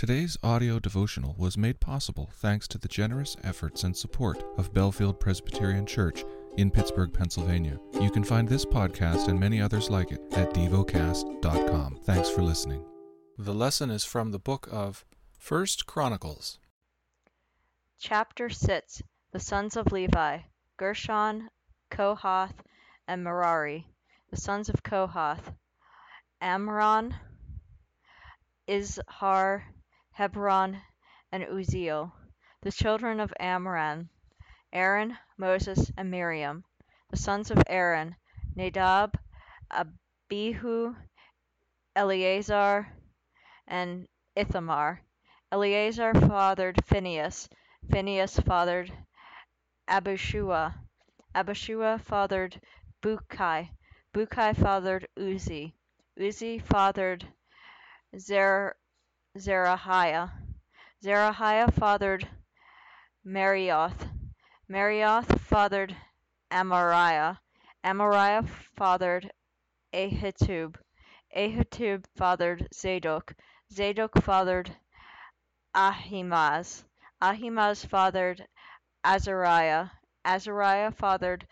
Today's audio devotional was made possible thanks to the generous efforts and support of Bellefield Presbyterian Church in Pittsburgh, Pennsylvania. You can find this podcast and many others like it at devocast.com. Thanks for listening. The lesson is from the book of First Chronicles. Chapter 6 The sons of Levi Gershon, Kohath, and Merari. The sons of Kohath Amram, Izhar, Hebron, and Uzziel. The children of Amram Aaron, Moses, and Miriam. The sons of Aaron Nadab, Abihu, Eleazar, and Ithamar. Eleazar fathered Phinehas. Phinehas fathered Abishua. Abishua fathered Bukki. Bukki fathered Uzzi. Uzzi fathered Zer- Zerahiah. Zerahiah fathered Meraioth. Meraioth fathered Amariah. Amariah fathered Ahitub. Ahitub fathered Zadok. Zadok fathered Ahimaaz. Ahimaaz fathered Azariah. Azariah fathered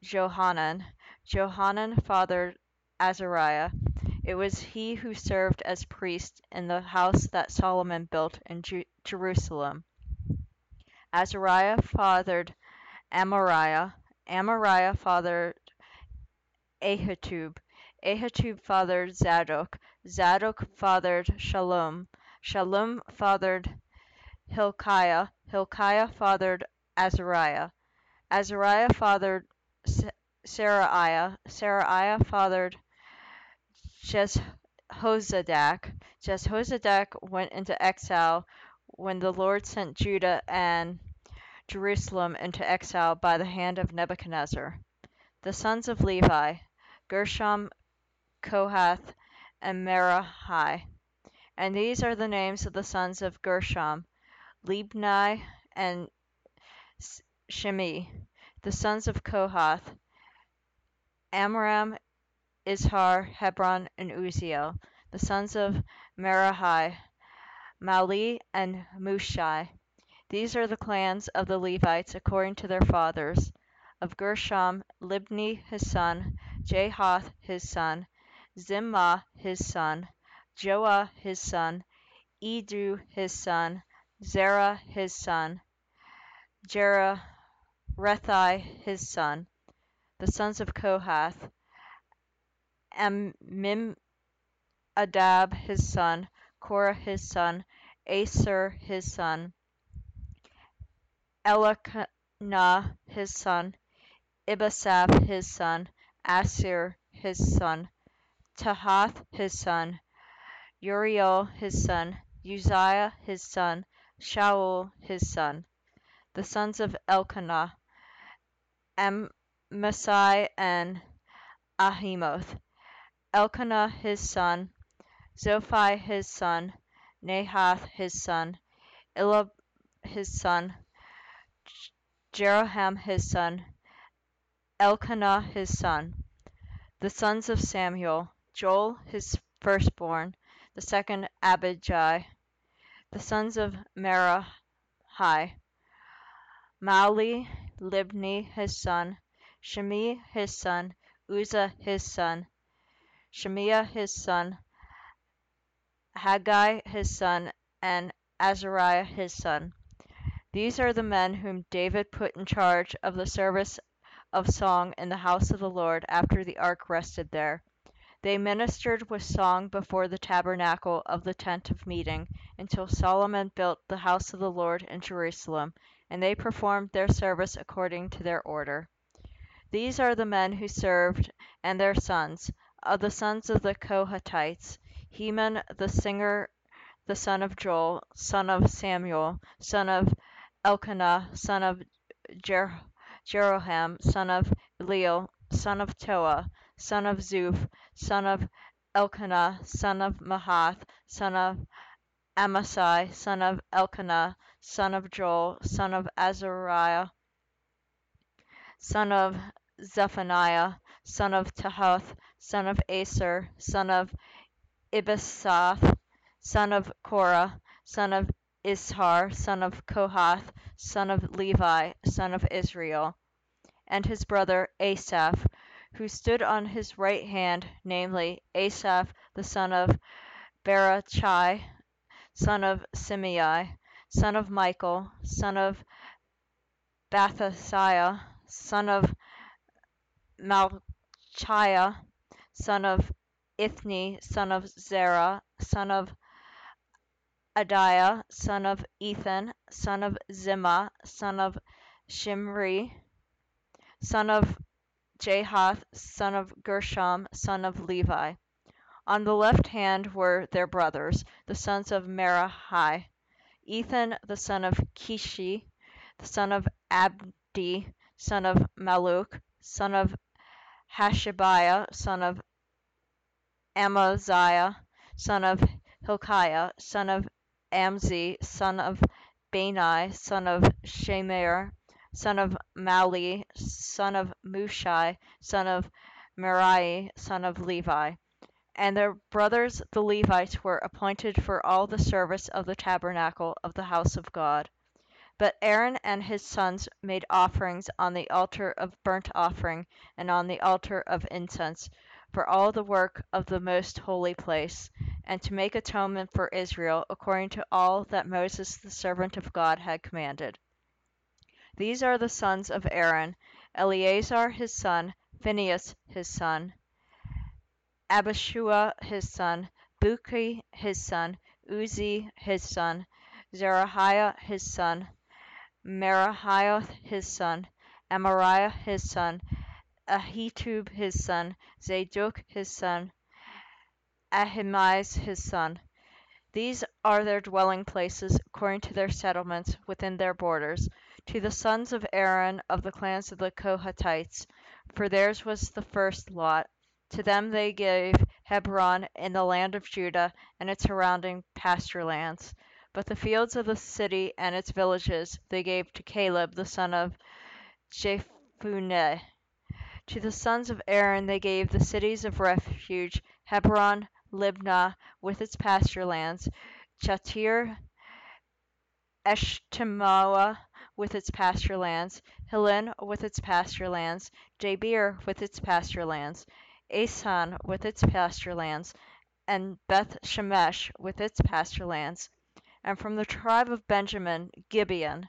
Johanan. Johanan fathered Azariah. It was he who served as priest in the house that Solomon built in Ju- Jerusalem. Azariah fathered Amariah. Amariah fathered Ahitub. Ahitub fathered Zadok. Zadok fathered Shallum. Shallum fathered Hilkiah. Hilkiah fathered Azariah. Azariah fathered Seraiah. Seraiah fathered Jehozadak. Jehozadak went into exile when the Lord sent Judah and Jerusalem into exile by the hand of Nebuchadnezzar. The sons of Levi Gershom, Kohath, and Merari. And these are the names of the sons of Gershom Libni and Shimei. The sons of Kohath Amram, Izhar, Hebron, and Uzziel. The sons of Merari Mahli and Mushi. These are the clans of the Levites according to their fathers. Of Gershom, Libni his son, Jahath his son, Zimmah his son, Joah his son, Iddo his son, Zerah his son, Jererethi his son. The sons of Kohath, Amminadab his son, Korah his son, Assir his son, Elkanah his son, Ebiasaph his son, Assir his son, Tahath his son, Uriel his son, Uzziah his son, Shaul his son. The sons of Elkanah, Amasai and Ahimoth. Elkanah his son, Zophai his son, Nahath his son, Eliab his son, Jeroham his son, Elkanah his son. The sons of Samuel, Joel his firstborn, the second Abijah. The sons of Merari, Mahli, Libni his son, Shimei his son, Uzzah his son, Shimea his son, Haggai his son, and Azariah his son. These are the men whom David put in charge of the service of song in the house of the Lord after the ark rested there. They ministered with song before the tabernacle of the tent of meeting until Solomon built the house of the Lord in Jerusalem, and they performed their service according to their order. These are the men who served and their sons. Of the sons of the Kohathites, Heman the singer, the son of Joel, son of Samuel, son of Elkanah, son of Jer- Jeroham, son of Eliel, son of Toah, son of Zuph, son of Elkanah, son of Mahath, son of Amasai, son of Elkanah, son of Joel, son of Azariah, son of Zephaniah, son of Tahath, son of Assir, son of Ibisath, son of Korah, son of Izhar, son of Kohath, son of Levi, son of Israel, and his brother Asaph, who stood on his right hand, namely, Asaph the son of Berechiah, son of Simei, son of Michael, son of Bathasiah, son of Malchiah, son of Ethni, son of Zerah, son of Adaiah, son of Ethan, son of Zimmah, son of Shimri, son of Jahath, son of Gershom, son of Levi. On the left hand were their brothers, the sons of Merari, Ethan the son of Kishi, the son of Abdi, son of Malluch, son of Hashabiah, son of Amaziah, son of Hilkiah, son of Amzi, son of Bani, son of Shemer, son of Mahli, son of Mushi, son of Merari, son of Levi. And their brothers the Levites were appointed for all the service of the tabernacle of the house of God. But Aaron and his sons made offerings on the altar of burnt offering and on the altar of incense, for all the work of the most holy place, and to make atonement for Israel according to all that Moses the servant of God had commanded. These are the sons of Aaron: Eleazar his son, Phinehas his son, Abishua his son, Bukki his son, Uzzi his son, Zerahiah his son, Meraioth his son, Amariah his son, Ahitub his son, Zadok his son, Ahimaaz his son. These are their dwelling places according to their settlements within their borders, to the sons of Aaron of the clans of the Kohathites, for theirs was the first lot. To them they gave Hebron in the land of Judah and its surrounding pasture lands. But the fields of the city and its villages they gave to Caleb the son of Jephunneh. To the sons of Aaron they gave the cities of refuge, Hebron, Libnah with its pasture lands, Jattir, Eshtemoa with its pasture lands, Hilen with its pasture lands, Jabir with its pasture lands, Ashan with its pasture lands, and Beth Shemesh with its pasture lands. And from the tribe of Benjamin, Gibeon,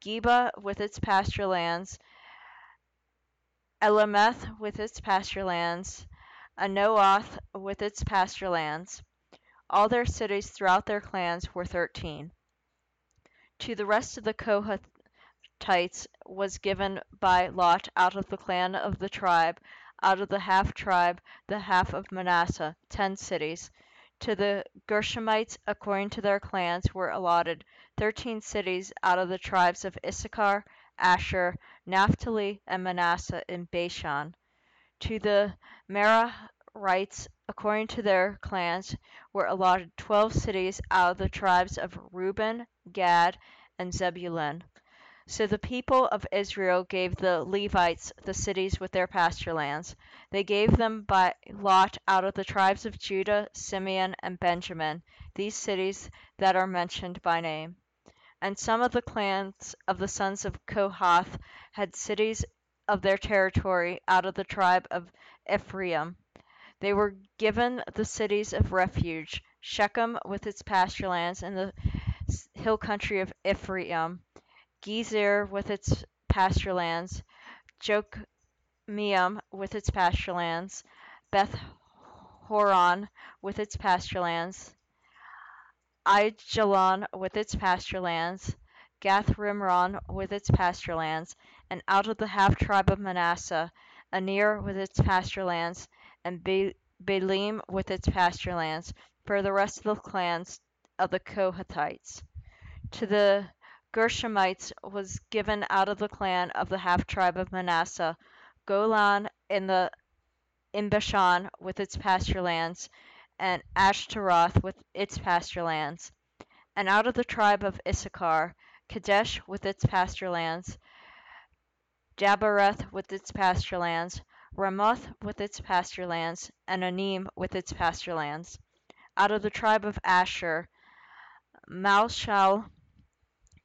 Geba with its pasture lands, Alemeth with its pasture lands, Anoath with its pasture lands. All their cities throughout their clans were thirteen. To the rest of the Kohathites was given by lot out of the clan of the tribe, out of the half tribe, the half of Manasseh, ten cities. To the Gershomites, according to their clans, were allotted thirteen cities out of the tribes of Issachar, Asher, Naphtali, and Manasseh in Bashan. To the Merarites, according to their clans, were allotted twelve cities out of the tribes of Reuben, Gad, and Zebulun. So the people of Israel gave the Levites the cities with their pasture lands. They gave them by lot out of the tribes of Judah, Simeon, and Benjamin, these cities that are mentioned by name. And some of the clans of the sons of Kohath had cities of their territory out of the tribe of Ephraim. They were given the cities of refuge, Shechem with its pasture lands in the hill country of Ephraim, Gezer with its pasture lands, Jokmeam with its pasture lands, Beth Horon with its pasture lands, Aijalon with its pasture lands, Gath Rimmon with its pasture lands, and out of the half tribe of Manasseh, Aner with its pasture lands, and Baalim with its pasture lands, for the rest of the clans of the Kohathites. To the Gershomites was given out of the clan of the half tribe of Manasseh, Golan in the Bashan with its pasture lands, and Ashtaroth with its pasture lands. And out of the tribe of Issachar, Kadesh with its pasture lands, Jabereth with its pasture lands, Ramoth with its pasture lands, and Anem with its pasture lands. Out of the tribe of Asher, Malshal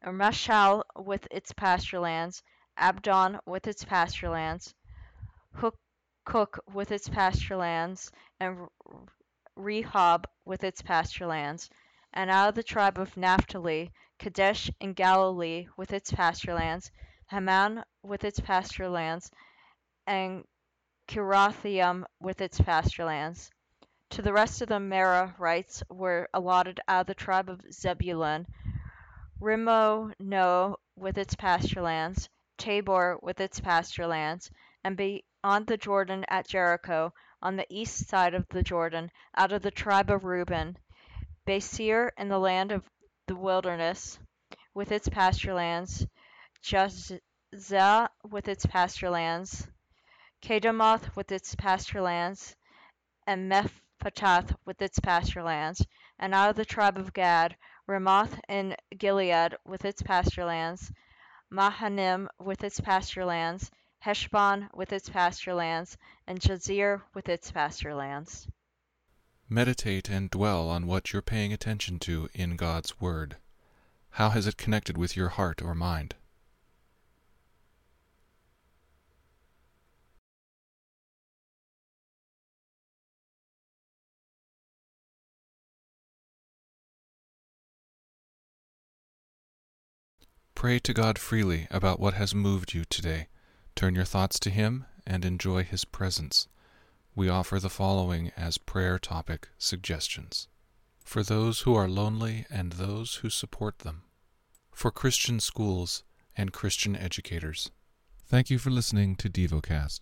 Mashal with its pasture lands, Abdon with its pasture lands, Hukok with its pasture lands, and Rehob with its pasture lands. And out of the tribe of Naphtali, Kadesh in Galilee with its pasture lands, Hammon with its pasture lands, and Kiriathaim with its pasture lands. To the rest of the Merarites were allotted out of the tribe of Zebulun, Rimmon with its pasture lands, Tabor with its pasture lands, and beyond the Jordan at Jericho, on the east side of the Jordan, out of the tribe of Reuben, Bezer in the land of the wilderness, with its pasture lands, Jahzah with its pasture lands, Kedemoth with its pasture lands, and Mephatath with its pasture lands, and out of the tribe of Gad, Ramoth in Gilead with its pasture lands, Mahanaim with its pasture lands, Heshbon with its pasture lands, and Jazer with its pasture lands. Meditate and dwell on what you're paying attention to in God's Word. How has it connected with your heart or mind? Pray to God freely about what has moved you today. Turn your thoughts to Him and enjoy His presence. We offer the following as prayer topic suggestions for those who are lonely and those who support them, for Christian schools and Christian educators. Thank you for listening to DevoCast.